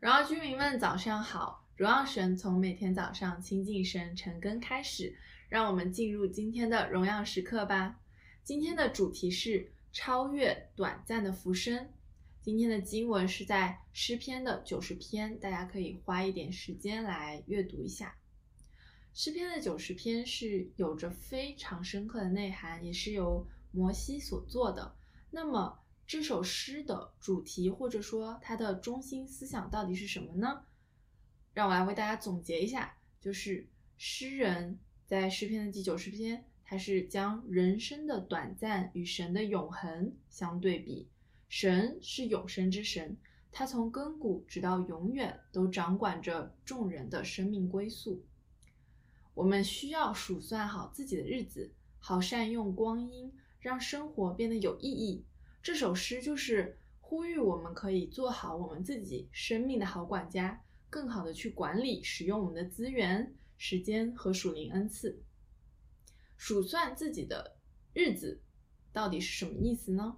荣耀居民们，早上好！荣耀神从每天早上亲近神、晨更开始，让我们进入今天的荣耀时刻吧。今天的主题是超越短暂的浮生。今天的经文是在诗篇的九十篇，大家可以花一点时间来阅读一下。诗篇的九十篇是有着非常深刻的内涵，也是由摩西所做的。那么，这首诗的主题或者说它的中心思想到底是什么呢？让我来为大家总结一下，就是诗人在诗篇的第九十篇，他是将人生的短暂与神的永恒相对比。神是永生之神，他从亘古直到永远都掌管着众人的生命归宿。我们需要数算好自己的日子，好善用光阴，让生活变得有意义。这首诗就是呼吁我们可以做好我们自己生命的好管家，更好的去管理使用我们的资源、时间和属灵恩赐。数算自己的日子到底是什么意思呢？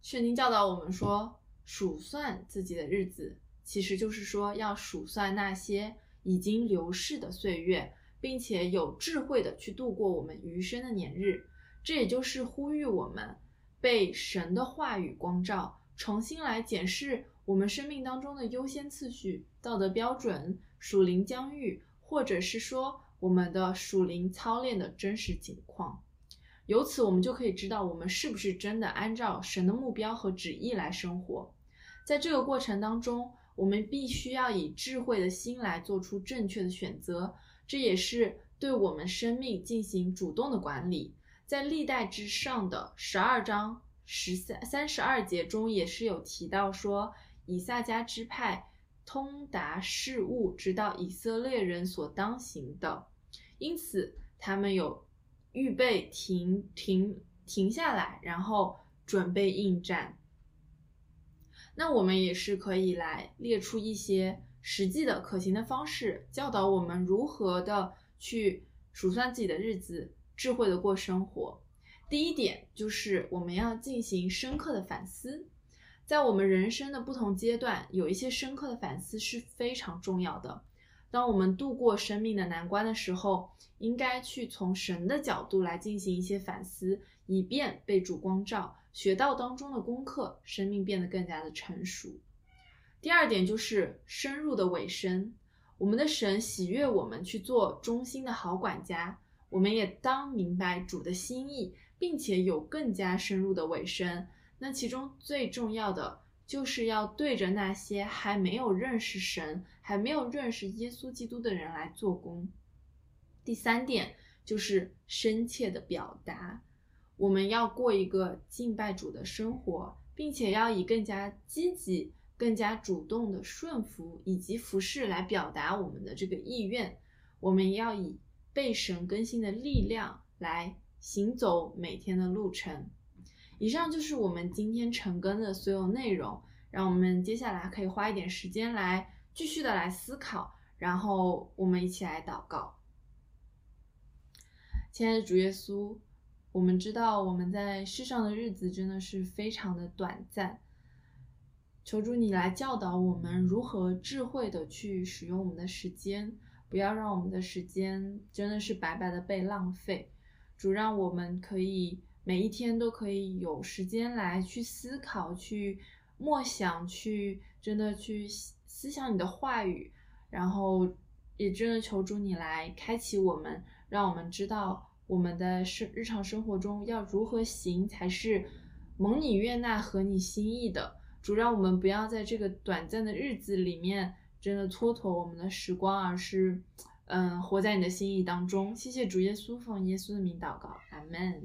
圣经教导我们说，数算自己的日子，其实就是说要数算那些已经流逝的岁月，并且有智慧的去度过我们余生的年日。这也就是呼吁我们被神的话语光照，重新来检视我们生命当中的优先次序、道德标准、属灵疆域，或者是说我们的属灵操练的真实情况。由此，我们就可以知道我们是不是真的按照神的目标和旨意来生活。在这个过程当中，我们必须要以智慧的心来做出正确的选择，这也是对我们生命进行主动的管理。在历代之上的十二章十三三十二节中，也是有提到说，以撒迦支派通达事务，知道以色列人所当行的，因此他们有预备停停停下来，然后准备应战。那我们也是可以来列出一些实际的可行的方式，教导我们如何的去数算自己的日子。智慧的过生活，第一点就是我们要进行深刻的反思，在我们人生的不同阶段，有一些深刻的反思是非常重要的。当我们度过生命的难关的时候，应该去从神的角度来进行一些反思，以便被主光照，学到当中的功课，生命变得更加的成熟。第二点就是深入的委身，我们的神喜悦我们去做忠心的好管家。我们也当明白主的心意，并且有更加深入的委身。那其中最重要的，就是要对着那些还没有认识神、还没有认识耶稣基督的人来做工。第三点就是深切的表达，我们要过一个敬拜主的生活，并且要以更加积极、更加主动的顺服以及服侍来表达我们的这个意愿。我们要以。被神更新的力量来行走每天的路程。以上就是我们今天晨更的所有内容。让我们接下来可以花一点时间来继续的来思考，然后我们一起来祷告。亲爱的主耶稣，我们知道我们在世上的日子真的是非常的短暂，求主你来教导我们如何智慧的去使用我们的时间。不要让我们的时间真的是白白的被浪费，主让我们可以每一天都可以有时间来去思考、去默想、去真的去思想你的话语，然后也真的求主你来开启我们，让我们知道我们的生日常生活中要如何行才是蒙你悦纳、合你心意的。主让我们不要在这个短暂的日子里面。真的蹉跎我们的时光，而是，嗯，活在你的心意当中。谢谢主耶稣，奉耶稣的名祷告，阿门。